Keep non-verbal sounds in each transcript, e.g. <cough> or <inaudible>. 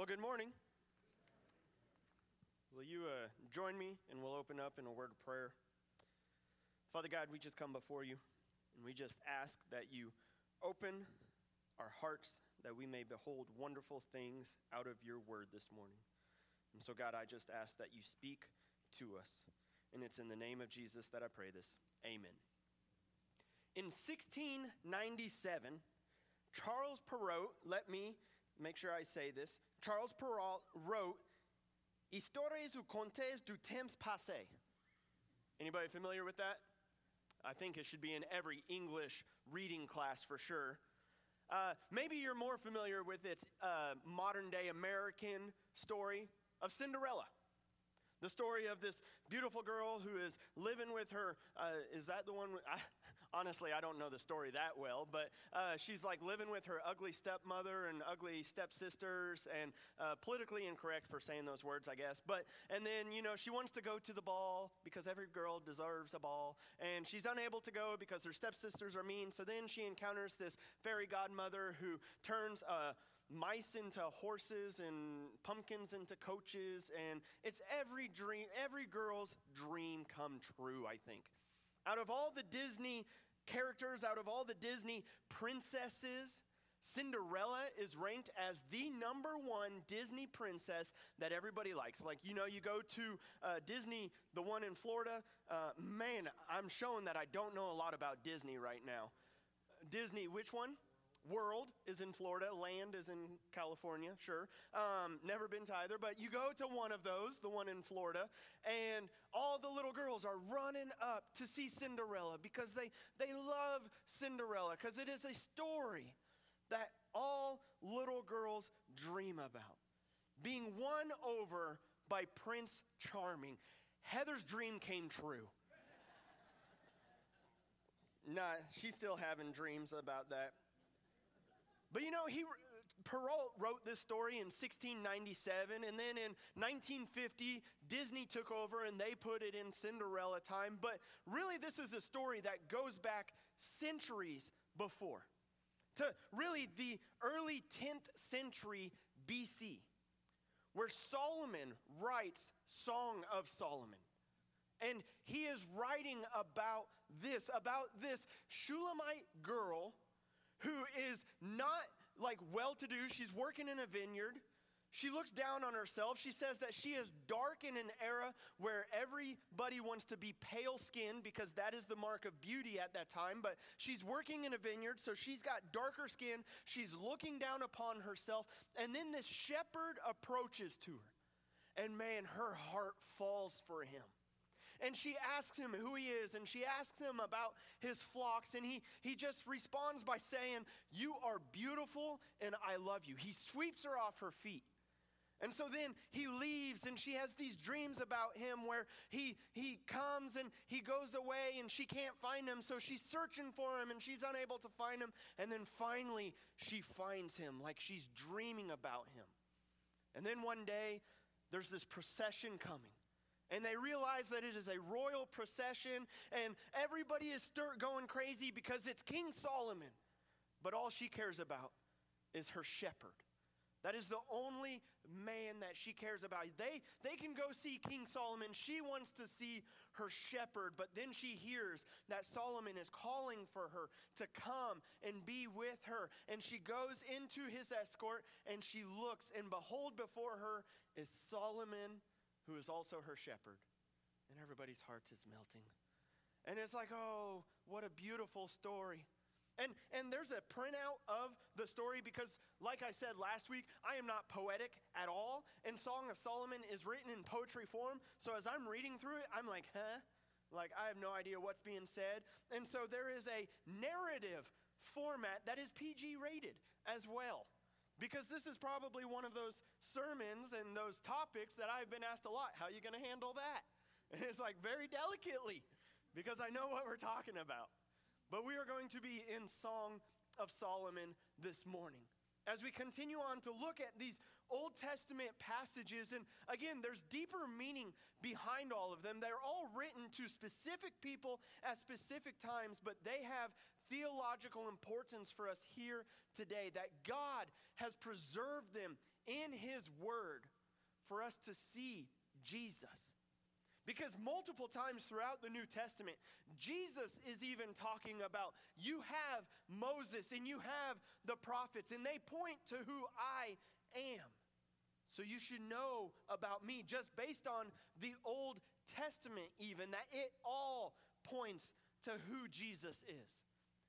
Well, good morning. Will you uh, join me and we'll open up in a word of prayer? Father God, we just come before you and we just ask that you open our hearts that we may behold wonderful things out of your word this morning. And so, God, I just ask that you speak to us. And it's in the name of Jesus that I pray this. Amen. In 1697, Charles Perrault, let me make sure I say this. Charles Perrault wrote Histoires ou contes du temps passé. Anybody familiar with that? I think it should be in every English reading class for sure. Uh, maybe you're more familiar with its uh, modern day American story of Cinderella. The story of this beautiful girl who is living with her. Uh, is that the one? <laughs> I, honestly, I don't know the story that well, but uh, she's like living with her ugly stepmother and ugly stepsisters, and uh, politically incorrect for saying those words, I guess. But and then you know she wants to go to the ball because every girl deserves a ball, and she's unable to go because her stepsisters are mean. So then she encounters this fairy godmother who turns a mice into horses and pumpkins into coaches and it's every dream every girl's dream come true i think out of all the Disney characters, out of all the Disney princesses, Cinderella is ranked as the number one Disney princess that everybody likes. Like, you know, you go to uh, Disney, the one in Florida, uh, man, I'm showing that I don't know a lot about Disney right now. Disney, which one? World is in Florida, land is in California, sure. Um, never been to either, but you go to one of those, the one in Florida, and all the little girls are running up to see Cinderella because they, they love Cinderella because it is a story that all little girls dream about. Being won over by Prince Charming. Heather's dream came true. nah, she's still having dreams about that. But you know, he Perrault wrote this story in 1697, and then in 1950, Disney took over and they put it in Cinderella time. But really, this is a story that goes back centuries before to really the early 10th century BC, where Solomon writes Song of Solomon. And he is writing about this, about this Shulamite girl who is not like well to do. She's working in a vineyard. She looks down on herself. She says that she is dark in an era where everybody wants to be pale skinned because that is the mark of beauty at that time. But she's working in a vineyard, so she's got darker skin. She's looking down upon herself. And then this shepherd approaches to her. And man, her heart falls for him and she asks him who he is and she asks him about his flocks and he, he just responds by saying you are beautiful and i love you. He sweeps her off her feet. And so then he leaves and she has these dreams about him where he he comes and he goes away and she can't find him. So she's searching for him and she's unable to find him. And then finally she finds him like she's dreaming about him. And then one day there's this procession coming and they realize that it is a royal procession and everybody is going crazy because it's King Solomon. But all she cares about is her shepherd. That is the only man that she cares about. They, they can go see King Solomon. She wants to see her shepherd, but then she hears that Solomon is calling for her to come and be with her. And she goes into his escort and she looks, and behold, before her is Solomon who is also her shepherd. And everybody's heart is melting. And it's like, oh, what a beautiful story. And, and there's a printout of the story because, like I said last week, I am not poetic at all. And Song of Solomon is written in poetry form. So as I'm reading through it, I'm like, huh? Like, I have no idea what's being said. And so there is a narrative format that is PG rated as well. Because this is probably one of those sermons and those topics that I've been asked a lot. How are you going to handle that? <laughs> And it's like very delicately because I know what we're talking about. But we are going to be in Song of Solomon this morning as we continue on to look at these Old Testament passages. And again, there's deeper meaning behind all of them. They're all written to specific people at specific times, but they have theological importance for us here today that God has preserved them in His Word for us to see Jesus. Because multiple times throughout the New Testament, Jesus is even talking about you have Moses and you have the prophets, and they point to who I am. So you should know about me just based on the Old Testament, even that it all points to who Jesus is.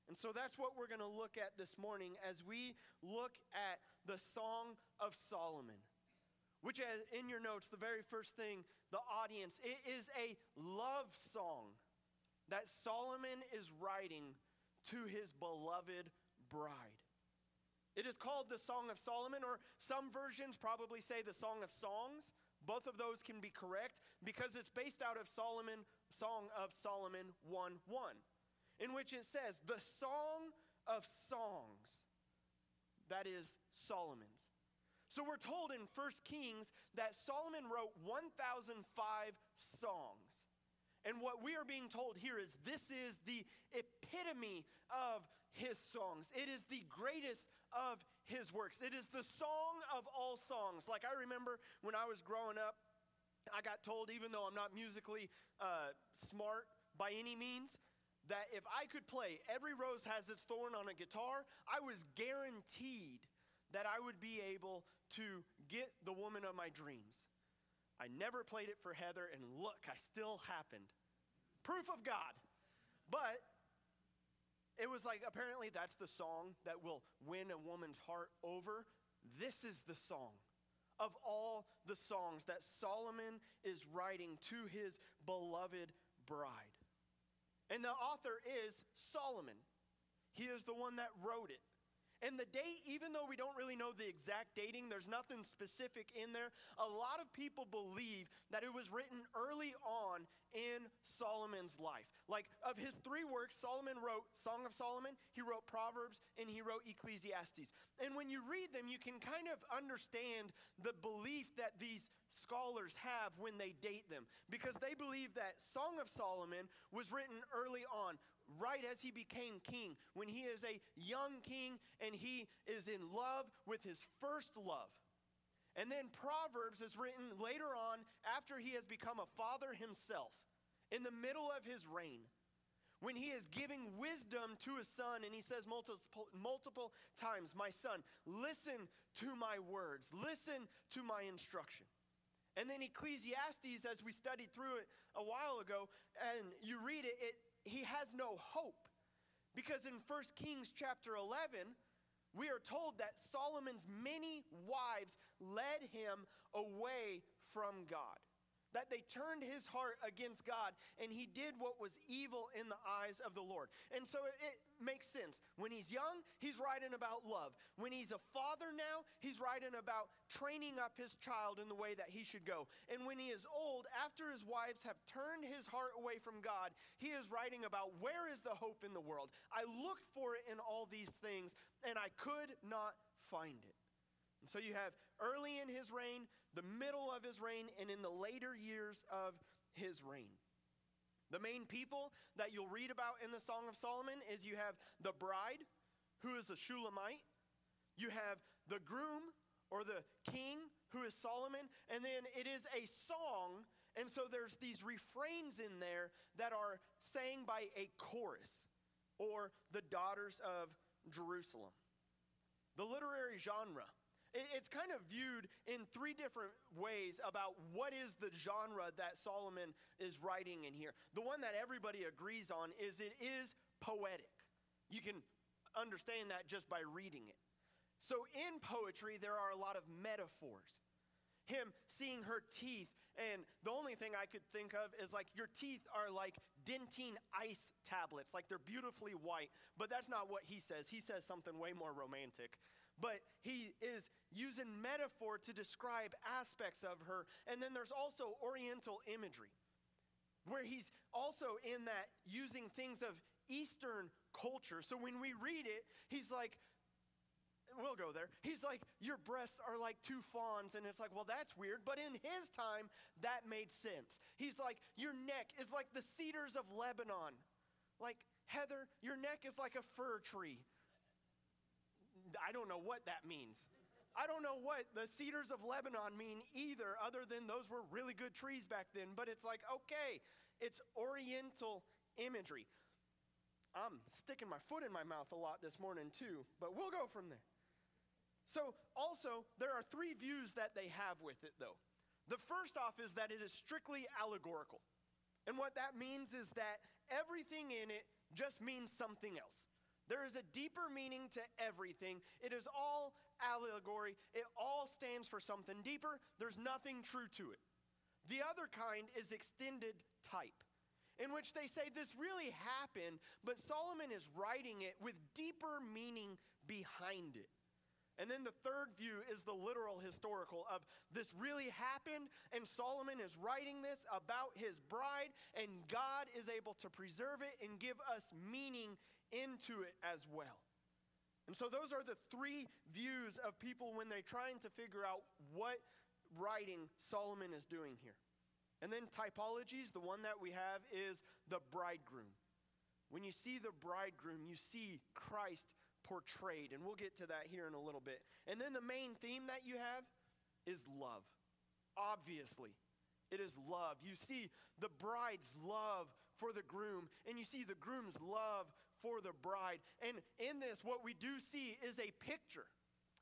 And so that's what we're going to look at this morning as we look at the Song of Solomon. Which, in your notes, the very first thing, the audience, it is a love song that Solomon is writing to his beloved bride. It is called the Song of Solomon, or some versions probably say the Song of Songs. Both of those can be correct because it's based out of Solomon, Song of Solomon 1 1, in which it says, The Song of Songs, that is Solomon's. So we're told in 1 Kings that Solomon wrote 1,005 songs. And what we are being told here is this is the epitome of his songs. It is the greatest of his works. It is the song of all songs. Like I remember when I was growing up, I got told, even though I'm not musically uh, smart by any means, that if I could play Every Rose Has Its Thorn on a guitar, I was guaranteed that I would be able to get the woman of my dreams. I never played it for Heather, and look, I still happened. Proof of God. But it was like apparently that's the song that will win a woman's heart over. This is the song of all the songs that Solomon is writing to his beloved bride. And the author is Solomon. He is the one that wrote it. And the date, even though we don't really know the exact dating, there's nothing specific in there. A lot of people believe that it was written early on in Solomon's life. Like, of his three works, Solomon wrote Song of Solomon, he wrote Proverbs, and he wrote Ecclesiastes. And when you read them, you can kind of understand the belief that these scholars have when they date them because they believe that Song of Solomon was written early on right as he became king, when he is a young king and he is in love with his first love. And then Proverbs is written later on after he has become a father himself, in the middle of his reign, when he is giving wisdom to his son, and he says multiple, multiple times, My son, listen to my words, listen to my instruction. And then Ecclesiastes, as we studied through it a while ago, and you read it, it no hope. Because in 1 Kings chapter 11, we are told that Solomon's many wives led him away from God that they turned his heart against God and he did what was evil in the eyes of the Lord. And so it, it, makes sense. When he's young, he's writing about love. When he's a father now, he's writing about training up his child in the way that he should go. And when he is old, after his wives have turned his heart away from God, he is writing about where is the hope in the world. I looked for it in all these things and I could not find it. And so you have early in his reign, the middle of his reign, and in the later years of his reign. The main people that you'll read about in the Song of Solomon is you have the bride, who is a Shulamite, you have the groom or the king, who is Solomon, and then it is a song. And so there's these refrains in there that are sang by a chorus or the daughters of Jerusalem. The literary genre it's kind of viewed in three different ways about what is the genre that Solomon is writing in here. The one that everybody agrees on is it is poetic. You can understand that just by reading it. So in poetry, there are a lot of metaphors. Him seeing her teeth, and the only thing I could think of is like your teeth are like Dentyne Ice tablets, like they're beautifully white. But that's not what he says. He says something way more romantic but he is using metaphor to describe aspects of her. And then there's also oriental imagery, where he's also in that using things of Eastern culture. So when we read it, he's like, we'll go there. He's like, Your breasts are like two fawns. And it's like, Well, that's weird. But in his time, that made sense. He's like, Your neck is like the cedars of Lebanon. Like, Heather, your neck is like a fir tree. I don't know what that means. I don't know what the cedars of Lebanon mean either, other than those were really good trees back then. But it's like, okay, it's Oriental imagery. I'm sticking my foot in my mouth a lot this morning, too, but we'll go from there. So, also, there are three views that they have with it, though. The first off is that it is strictly allegorical. And what that means is that everything in it just means something else. There is a deeper meaning to everything. It is all allegory, it all stands for something deeper. There's nothing true to it. The other kind is extended type in which they say this really happened, but Solomon is writing it with deeper meaning behind it. And then the third view is the literal historical of this really happened, and Solomon is writing this about his bride, and God is able to preserve it and give us meaning into it as well. And so, those are the three views of people when they're trying to figure out what writing Solomon is doing here. And then typologies, the one that we have is the bridegroom. When you see the bridegroom, you see Christ portrayed, and we'll get to that here in a little bit. And then the main theme that you have is love. Obviously, it is love. You see the bride's love for the groom, and you see the groom's love for the bride. And in this, what we do see is a picture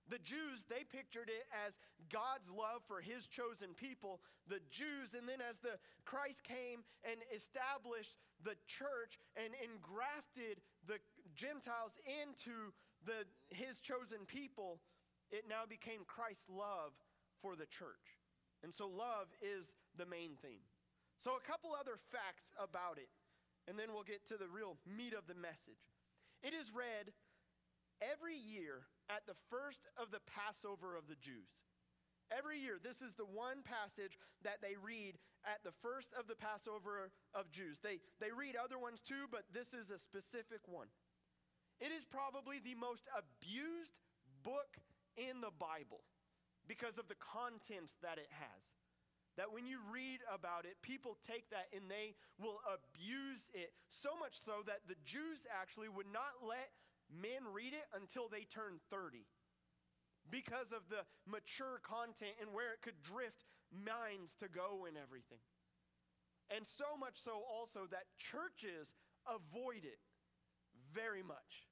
the Jews, they pictured it as God's love for his chosen people, the Jews. And then as the Christ came and established the church and engrafted the Gentiles into the, his chosen people, it now became Christ's love for the church. And so love is the main theme. So, a couple other facts about it, and then we'll get to the real meat of the message. It is read every year at the first of the Passover of the Jews. Every year, this is the one passage that they read at the first of the Passover of Jews. They, they read other ones too, but this is a specific one. It is probably the most abused book in the Bible because of the contents that it has. That when you read about it, people take that and they will abuse it so much so that the Jews actually would not let men read it until they turned 30 because of the mature content and where it could drift minds to go and everything. And so much so also that churches avoid it very much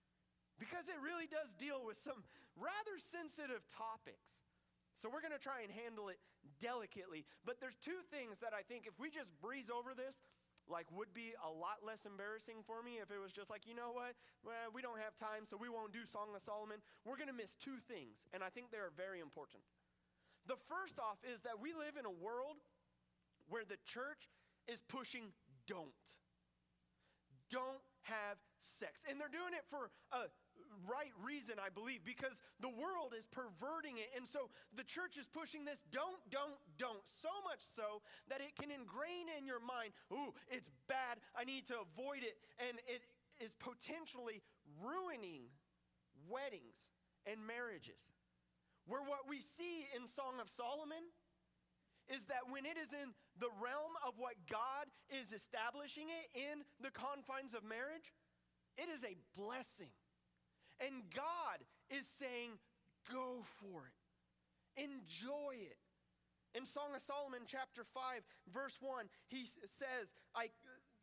because it really does deal with some rather sensitive topics. So we're going to try and handle it delicately. But there's two things that I think if we just breeze over this, like would be a lot less embarrassing for me if it was just like, you know what? Well, we don't have time, so we won't do Song of Solomon. We're going to miss two things, and I think they are very important. The first off is that we live in a world where the church is pushing don't. Don't have sex. And they're doing it for a right reason, I believe, because the world is perverting it. And so the church is pushing this don't, don't, don't, so much so that it can ingrain in your mind, ooh, it's bad, I need to avoid it. And it is potentially ruining weddings and marriages. Where what we see in Song of Solomon is that when it is in the realm of what God is establishing it in the confines of marriage, it is a blessing. And God is saying, go for it, enjoy it. In Song of Solomon, chapter 5, verse 1, he says, I,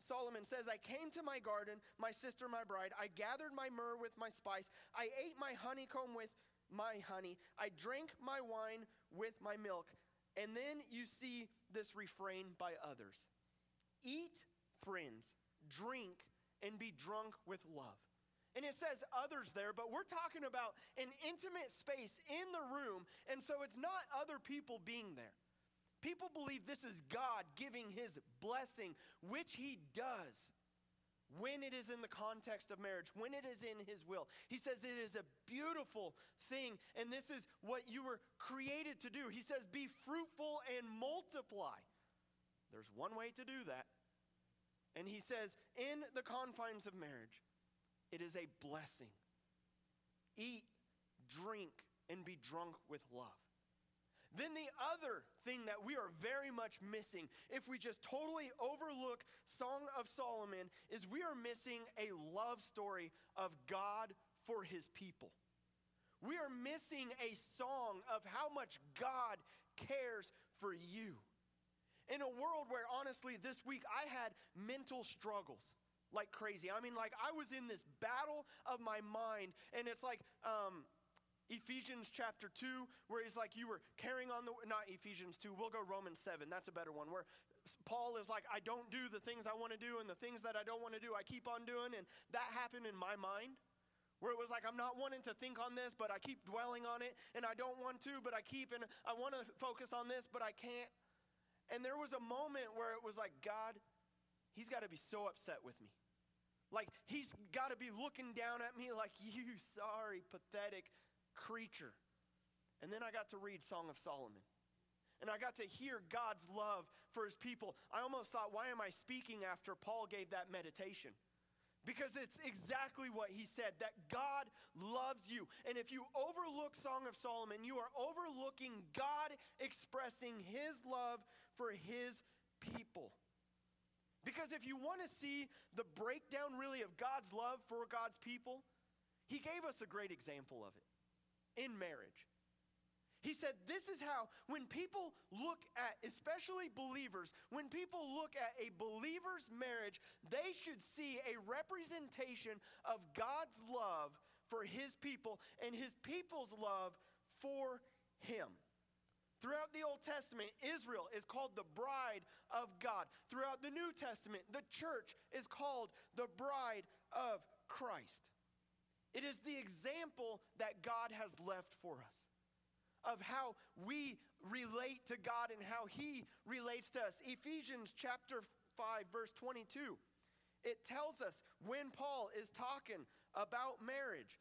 Solomon says, I came to my garden, my sister, my bride. I gathered my myrrh with my spice. I ate my honeycomb with my honey. I drank my wine with my milk. And then you see this refrain by others Eat, friends, drink, and be drunk with love. And it says others there, but we're talking about an intimate space in the room. And so it's not other people being there. People believe this is God giving his blessing, which he does when it is in the context of marriage, when it is in his will. He says it is a beautiful thing, and this is what you were created to do. He says, Be fruitful and multiply. There's one way to do that. And he says, In the confines of marriage, it is a blessing. Eat, drink, and be drunk with love. Then the other thing that we are very much missing, if we just totally overlook Song of Solomon, is we are missing a love story of God for his people. we are missing a song of how much God cares for you. In a world where, honestly, this week I had mental struggles like crazy. I mean, like I was in this battle of my mind, and it's like, um, Ephesians chapter 2, where he's like, you were carrying on the, not Ephesians 2, we'll go Romans 7, that's a better one, where Paul is like, I don't do the things I want to do, and the things that I don't want to do, I keep on doing. And that happened in my mind, where it was like, I'm not wanting to think on this, but I keep dwelling on it, and I don't want to, but I keep, and I want to focus on this, but I can't. And there was a moment where it was like, God, he's got to be so upset with me. Like, he's got to be looking down at me <laughs> like, you sorry, pathetic creature. And then I got to read Song of Solomon and I got to hear God's love for his people. I almost thought, why am I speaking after Paul gave that meditation? Because it's exactly what he said that God loves you. And if you overlook Song of Solomon, you are overlooking God expressing his love for his people. Because if you want to see the breakdown really of God's love for God's people, he gave us a great example of it in marriage. He said, This is how, when people look at, especially believers, when people look at a believer's marriage, they should see a representation of God's love for his people and his people's love for him. Throughout the Old Testament, Israel is called the bride of God. Throughout the New Testament, the church is called the bride of Christ. It is the example that God has left for us of how we relate to God and how He relates to us. Ephesians chapter 5, verse 22. It tells us when Paul is talking about marriage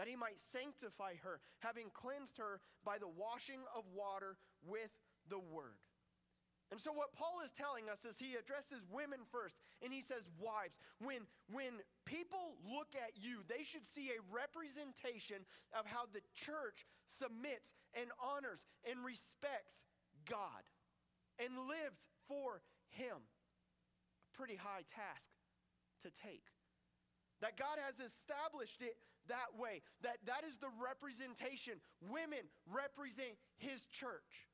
that he might sanctify her, having cleansed her by the washing of water with the word and so what Paul is telling us is he addresses women first and he says wives when when people look at you they should see a representation of how the church submits and honors and respects God and lives for him. A pretty high task to take. That God has established it that way. That that is the representation. Women represent his church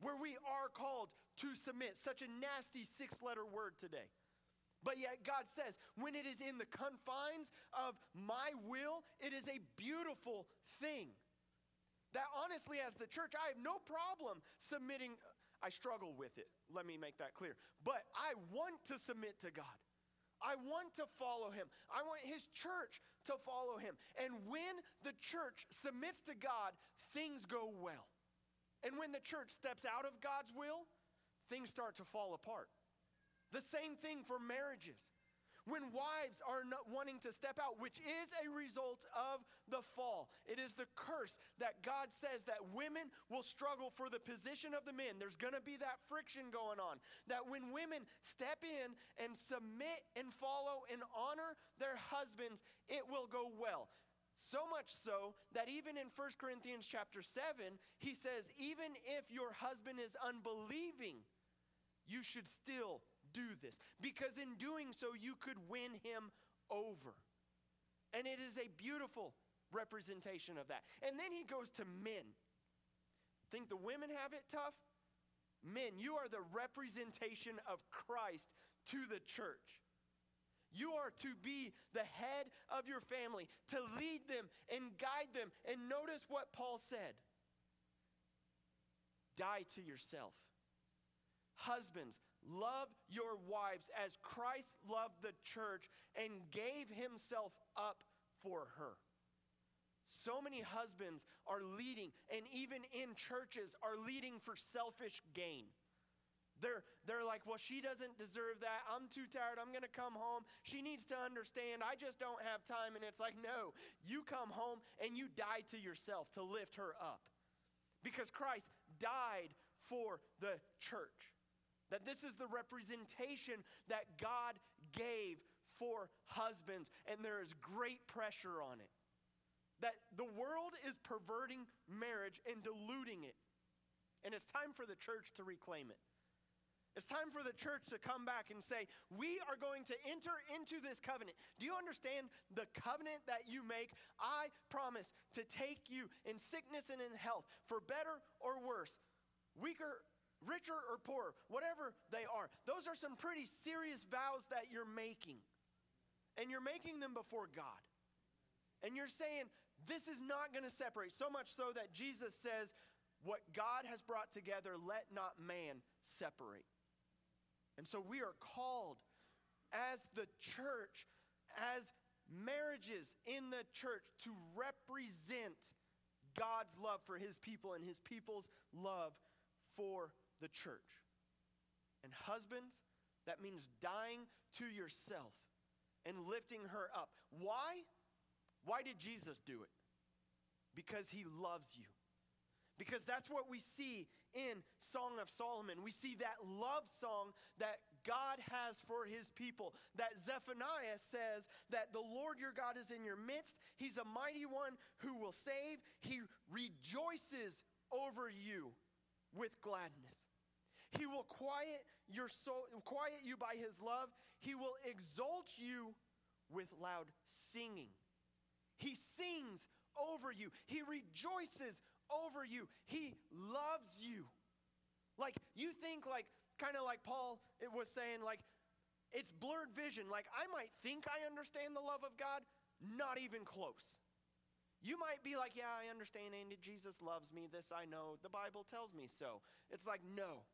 where we are called to submit. Such a nasty six letter word today. But yet, God says, when it is in the confines of my will, it is a beautiful thing. That honestly, as the church, I have no problem submitting. I struggle with it. Let me make that clear. But I want to submit to God. I want to follow him. I want his church to follow him. And when the church submits to God, things go well. And when the church steps out of God's will, things start to fall apart. The same thing for marriages. When wives are not wanting to step out, which is a result of the fall, it is the curse that God says that women will struggle for the position of the men. There's going to be that friction going on. That when women step in and submit and follow and honor their husbands, it will go well. So much so that even in 1 Corinthians chapter 7, he says, even if your husband is unbelieving, you should still do this. Because in doing so, you could win him over. And it is a beautiful representation of that. And then he goes to men. Think the women have it tough? Men, you are the representation of Christ to the church. You are to be the head of your family, to lead them and guide them. And notice what Paul said die to yourself. Husbands, love your wives as Christ loved the church and gave himself up for her. So many husbands are leading, and even in churches, are leading for selfish gain. They're, they're like, well, she doesn't deserve that. I'm too tired. I'm going to come home. She needs to understand. I just don't have time. And it's like, no, you come home and you die to yourself to lift her up. because Christ died for the church. That this is the representation that God gave for husbands, and there is great pressure on it. That the world is perverting marriage and diluting it. And it's time for the church to reclaim it. It's time for the church to come back and say, We are going to enter into this covenant. Do you understand the covenant that you make? I promise to take you in sickness and in health, for better or worse, weaker, richer or poorer, whatever they are. Those are some pretty serious vows that you're making. And you're making them before God. And you're saying, This is not going to separate. So much so that Jesus says, What God has brought together, let not man separate. And so we are called as the church, as marriages in the church, to represent God's love for his people and his people's love for the church. And husbands, that means dying to yourself and lifting her up. Why? Why did Jesus do it? Because he loves you. Because that's what we see in Song of Solomon. We see that love song that God has for his people. That Zephaniah says that the Lord your God is in your midst. He's a mighty one who will save. He rejoices over you with gladness. He will quiet your soul, quiet you by his love. He will exalt you with loud singing. He sings over you. He rejoices over you. He loves you. Like, you think, like, kind of like Paul was saying, like, it's blurred vision. Like, I might think I understand the love of God, not even close. You might be like, yeah, I understand, Andy. Jesus loves me. This I know. The Bible tells me so. It's like, no.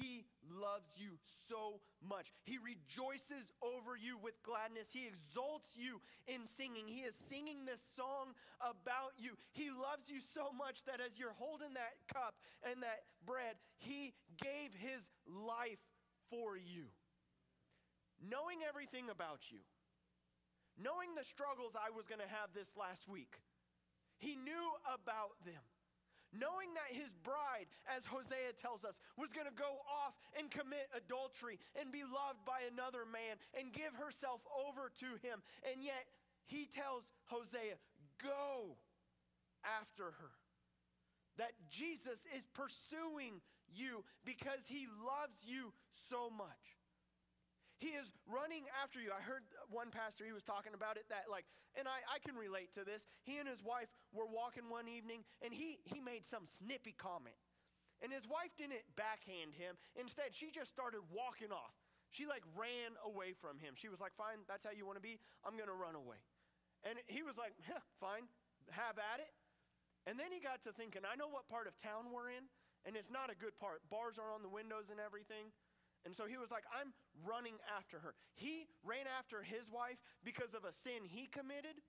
He loves you so much. He rejoices over you with gladness. He exalts you in singing. He is singing this song about you. He loves you so much that as you're holding that cup and that bread, He gave His life for you. Knowing everything about you, knowing the struggles I was going to have this last week, He knew about them knowing that his bride, as Hosea tells us, was going to go off and commit adultery and be loved by another man and give herself over to him. And yet he tells Hosea, Go after her. That Jesus is pursuing you because he loves you so much. He is running after you. I heard one pastor, he was talking about it that, like, and I, I can relate to this. He and his wife were walking one evening, and he, he made some snippy comment. And his wife didn't backhand him. Instead, she just started walking off. She, like, ran away from him. She was like, Fine, that's how you want to be. I'm going to run away. And he was like, yeah, Fine, have at it. And then he got to thinking, I know what part of town we're in, and it's not a good part. Bars are on the windows and everything. And so he was like, I'm running after her. He ran after his wife because of a sin he committed.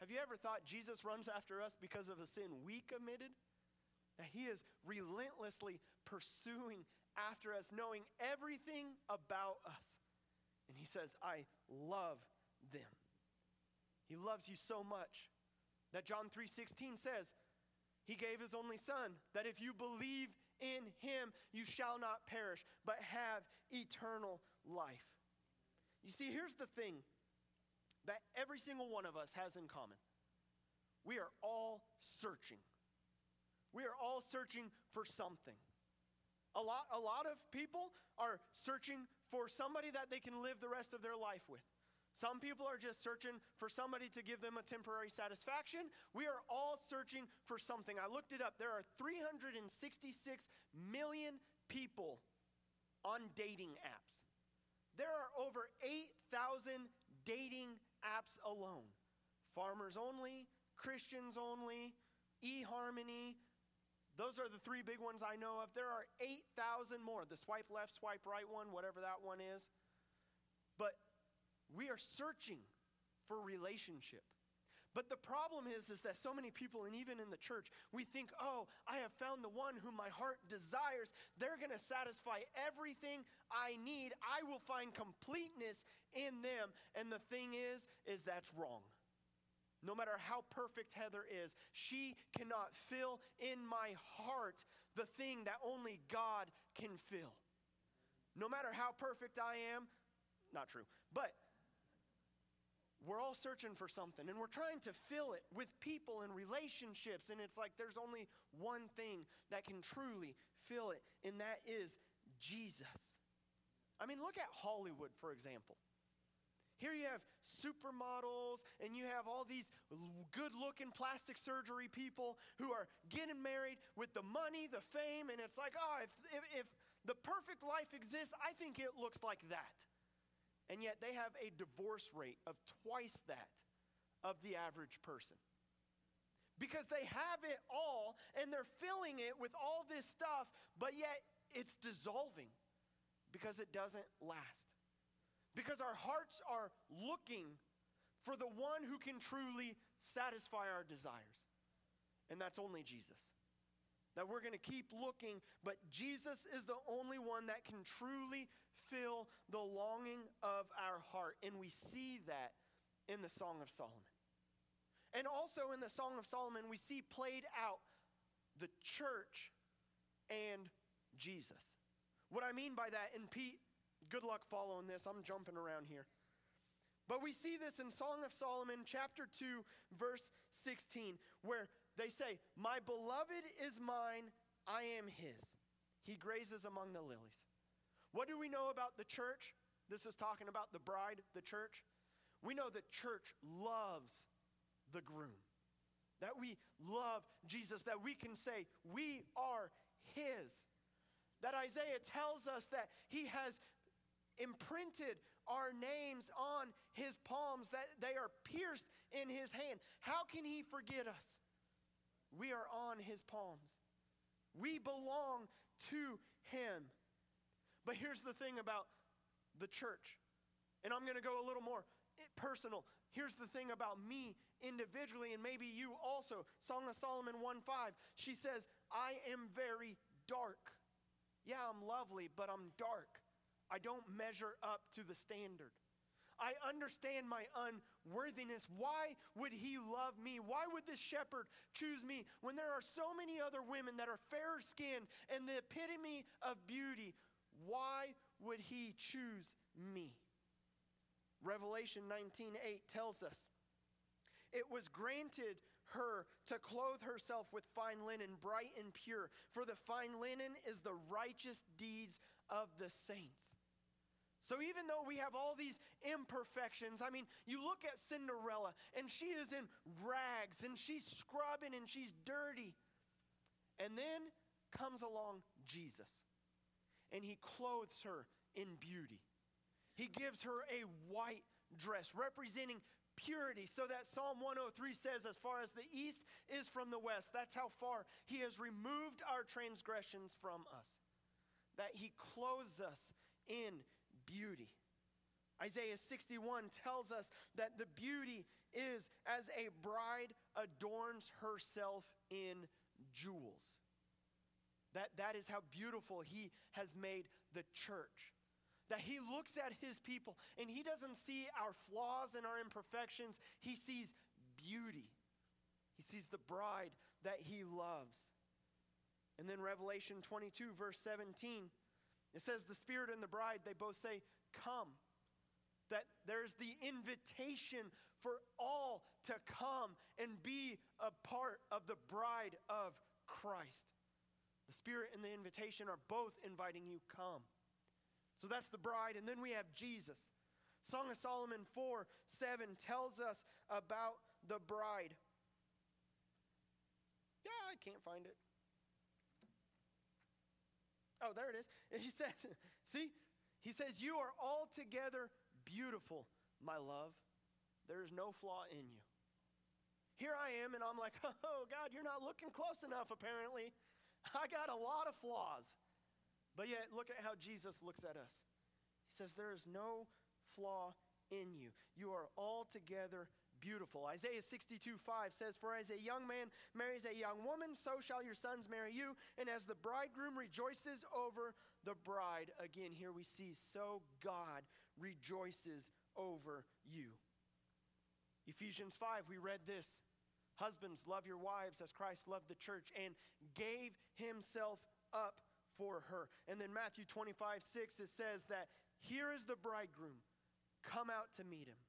Have you ever thought Jesus runs after us because of a sin we committed? That he is relentlessly pursuing after us, knowing everything about us. And he says, I love them. He loves you so much that John 3:16 says, he gave his only son that if you believe in him you shall not perish, but have eternal life. You see, here's the thing that every single one of us has in common we are all searching. We are all searching for something. A lot, a lot of people are searching for somebody that they can live the rest of their life with. Some people are just searching for somebody to give them a temporary satisfaction. We are all searching for something. I looked it up. There are 366 million people on dating apps. There are over 8,000 dating apps alone. Farmers only, Christians only, eHarmony. Those are the three big ones I know of. There are 8,000 more. The swipe left, swipe right one, whatever that one is. But we are searching for relationship. But the problem is, is that so many people, and even in the church, we think, oh, I have found the one whom my heart desires. They're going to satisfy everything I need. I will find completeness in them. And the thing is, is that's wrong. no matter how perfect Heather is, she cannot fill in my heart the thing that only God can fill. No matter how perfect I am, not true, but we're all searching for something and we're trying to fill it with people and relationships. And it's like there's only one thing that can truly fill it, and that is Jesus. I mean, look at Hollywood, for example. Here you have supermodels and you have all these good looking plastic surgery people who are getting married with the money, the fame, and it's like, oh, if, if, if the perfect life exists, I think it looks like that. And yet they have a divorce rate of twice that of the average person. Because they have it all and they're filling it with all this stuff, but yet it's dissolving because it doesn't last. Because our hearts are looking for the one who can truly satisfy our desires. And that's only Jesus. That we're going to keep looking, but Jesus is the only one that can truly fill the longing of our heart. And we see that in the Song of Solomon. And also in the Song of Solomon, we see played out the church and Jesus. What I mean by that, and Pete Good luck following this. I'm jumping around here. But we see this in Song of Solomon, chapter 2, verse 16, where they say, My beloved is mine, I am his. He grazes among the lilies. What do we know about the church? This is talking about the bride, the church. We know the church loves the groom. That we love Jesus, that we can say, We are his. That Isaiah tells us that he has imprinted our names on his palms, that they are pierced in his hand. How can he forget us? We are on his palms. We belong to him. But here's the thing about the church, and I'm going to go a little more personal. Here's the thing about me individually, and maybe you also. Song of Solomon 1 5. She says, I am very dark. Yeah, I'm lovely, but I'm dark. I don't measure up to the standard. I understand my unworthiness. Why would he love me? Why would this shepherd choose me when there are so many other women that are fairer skinned and the epitome of beauty? Why would he choose me? Revelation 19:8 tells us it was granted her to clothe herself with fine linen, bright and pure, for the fine linen is the righteous deeds of the saints. So even though we have all these imperfections, I mean, you look at Cinderella and she is in rags and she's scrubbing and she's dirty. And then comes along Jesus and he clothes her in beauty. He gives her a white dress representing purity, so that Psalm 103 says, As far as the east is from the west, that's how far he has removed our transgressions from us. That he clothes us in beauty. Isaiah 61 tells us that the beauty is as a bride adorns herself in jewels. That, that is how beautiful he has made the church. That he looks at his people and he doesn't see our flaws and our imperfections, he sees beauty. He sees the bride that he loves. And then Revelation 22, verse 17 it says the Spirit and the bride, they both say, Come. That there's the invitation for all to come and be a part of the bride of Christ. The Spirit and the invitation are both inviting you, come. So that's the bride. And then we have Jesus. Song of Solomon 4 7 tells us about the bride. Yeah, I can't find it. Oh, there it is. <laughs> And he says, See, he says, You are altogether beautiful, my love. There is no flaw in you. Here I am, and I'm like, <laughs> Oh, God, you're not looking close enough, apparently. <laughs> I got a lot of flaws. But yet, look at how Jesus looks at us. He says, There is no flaw in you. You are altogether beautiful. Isaiah 62 5 says, For as a young man marries a young woman, so shall your sons marry you. And as the bridegroom rejoices over the bride, again, here we see, so God rejoices over you. Ephesians 5, we read this Husbands, love your wives as Christ loved the church and gave himself up for her. And then Matthew 25, 6, it says that here is the bridegroom, come out to meet him.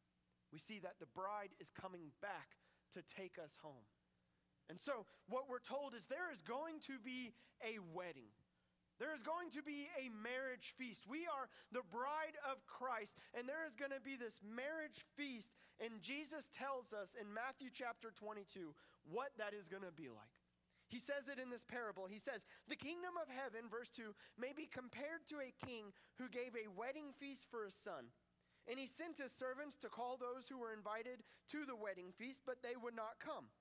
We see that the bride is coming back to take us home. And so, what we're told is there is going to be a wedding. There is going to be a marriage feast. We are the bride of Christ, and there is going to be this marriage feast. And Jesus tells us in Matthew chapter 22 what that is going to be like. He says it in this parable. He says, The kingdom of heaven, verse 2, may be compared to a king who gave a wedding feast for his son. And he sent his servants to call those who were invited to the wedding feast, but they would not come.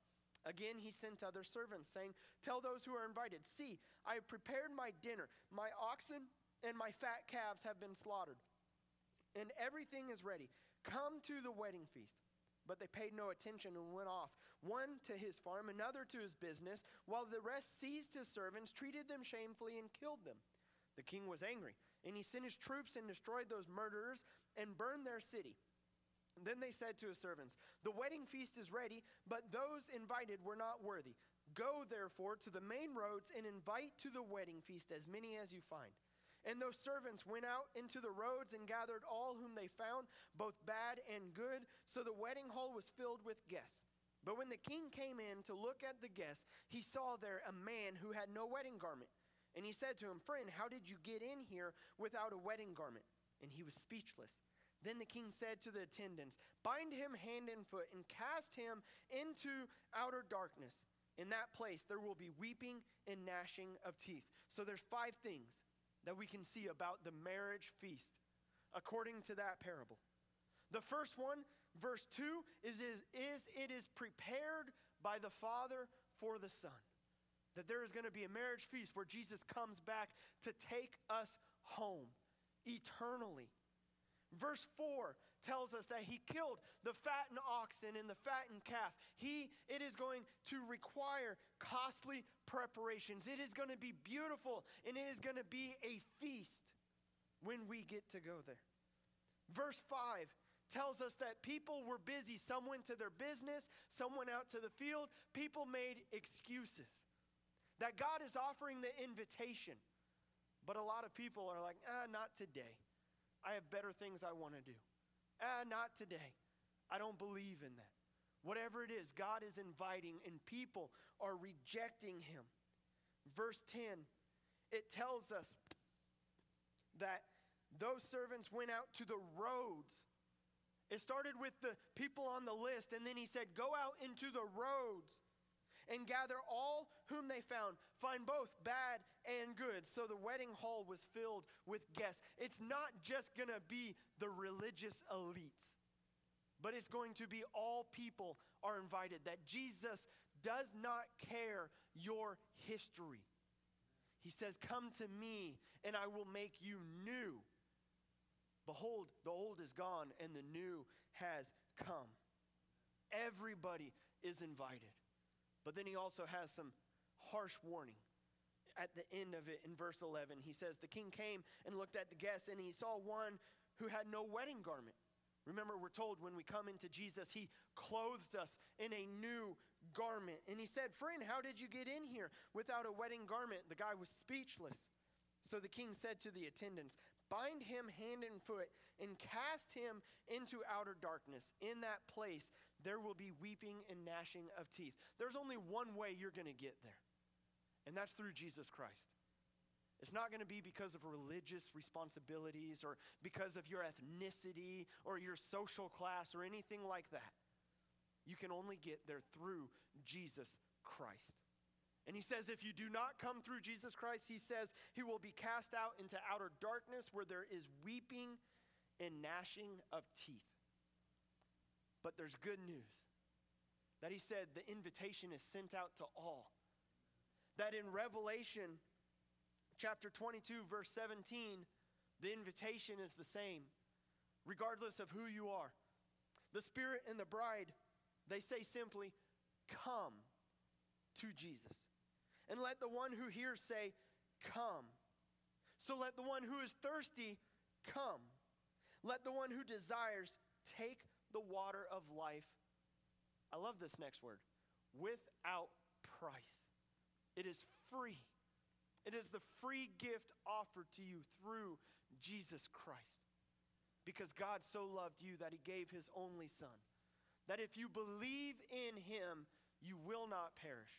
Again, he sent other servants, saying, Tell those who are invited, See, I have prepared my dinner. My oxen and my fat calves have been slaughtered, and everything is ready. Come to the wedding feast. But they paid no attention and went off, one to his farm, another to his business, while the rest seized his servants, treated them shamefully, and killed them. The king was angry, and he sent his troops and destroyed those murderers and burned their city. Then they said to his servants, The wedding feast is ready, but those invited were not worthy. Go, therefore, to the main roads and invite to the wedding feast as many as you find. And those servants went out into the roads and gathered all whom they found, both bad and good, so the wedding hall was filled with guests. But when the king came in to look at the guests, he saw there a man who had no wedding garment. And he said to him, Friend, how did you get in here without a wedding garment? And he was speechless. Then the king said to the attendants, Bind him hand and foot and cast him into outer darkness. In that place there will be weeping and gnashing of teeth. So there's five things that we can see about the marriage feast according to that parable. The first one, verse 2, is, is, is it is prepared by the Father for the Son. That there is going to be a marriage feast where Jesus comes back to take us home eternally. Verse 4 tells us that he killed the fattened oxen and the fattened calf. He it is going to require costly preparations. It is going to be beautiful and it is going to be a feast when we get to go there. Verse 5 tells us that people were busy. Some went to their business, some went out to the field. People made excuses. That God is offering the invitation. But a lot of people are like, ah, not today. I have better things I want to do. Ah, not today. I don't believe in that. Whatever it is, God is inviting, and people are rejecting him. Verse 10, it tells us that those servants went out to the roads. It started with the people on the list, and then he said, Go out into the roads and gather all whom they found. Find both bad and good. So the wedding hall was filled with guests. It's not just going to be the religious elites, but it's going to be all people are invited. That Jesus does not care your history. He says, Come to me, and I will make you new. Behold, the old is gone, and the new has come. Everybody is invited. But then he also has some harsh warning at the end of it in verse 11. He says, The king came and looked at the guests, and he saw one who had no wedding garment. Remember, we're told when we come into Jesus, he clothed us in a new garment. And he said, Friend, how did you get in here without a wedding garment? The guy was speechless. So the king said to the attendants, Bind him hand and foot and cast him into outer darkness. In that place, there will be weeping and gnashing of teeth. There's only one way you're going to get there, and that's through Jesus Christ. It's not going to be because of religious responsibilities or because of your ethnicity or your social class or anything like that. You can only get there through Jesus Christ. And he says, if you do not come through Jesus Christ, he says, he will be cast out into outer darkness where there is weeping and gnashing of teeth. But there's good news that he said the invitation is sent out to all. That in Revelation chapter 22, verse 17, the invitation is the same, regardless of who you are. The Spirit and the bride, they say simply, Come to Jesus. And let the one who hears say, Come. So let the one who is thirsty come. Let the one who desires take the water of life I love this next word without price. It is free. It is the free gift offered to you through Jesus Christ. Because God so loved you that he gave his only Son. That if you believe in him, you will not perish,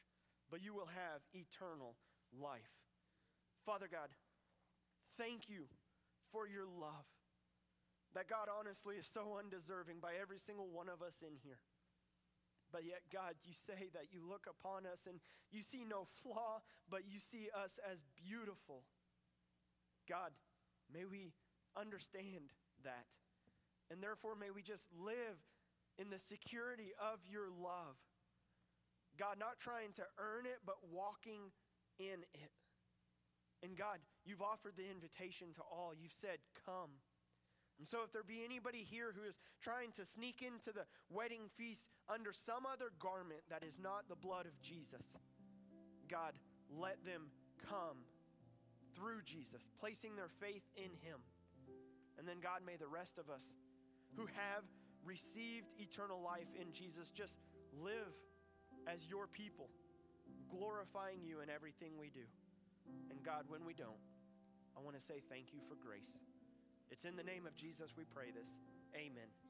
but you will have eternal life. Father God, thank you for your love. That God honestly is so undeserving by every single one of us in here. But yet, God, you say that you look upon us and you see no flaw, but you see us as beautiful. God, may we understand that. And therefore, may we just live in the security of your love. God, not trying to earn it, but walking in it. And God, you've offered the invitation to all. You've said, Come. And so, if there be anybody here who is trying to sneak into the wedding feast under some other garment that is not the blood of Jesus, God, let them come through Jesus, placing their faith in Him. And then, God, may the rest of us who have received eternal life in Jesus just live as your people, glorifying you in everything we do. And God, when we don't, I want to say thank you for grace. It's in the name of Jesus we pray this. Amen.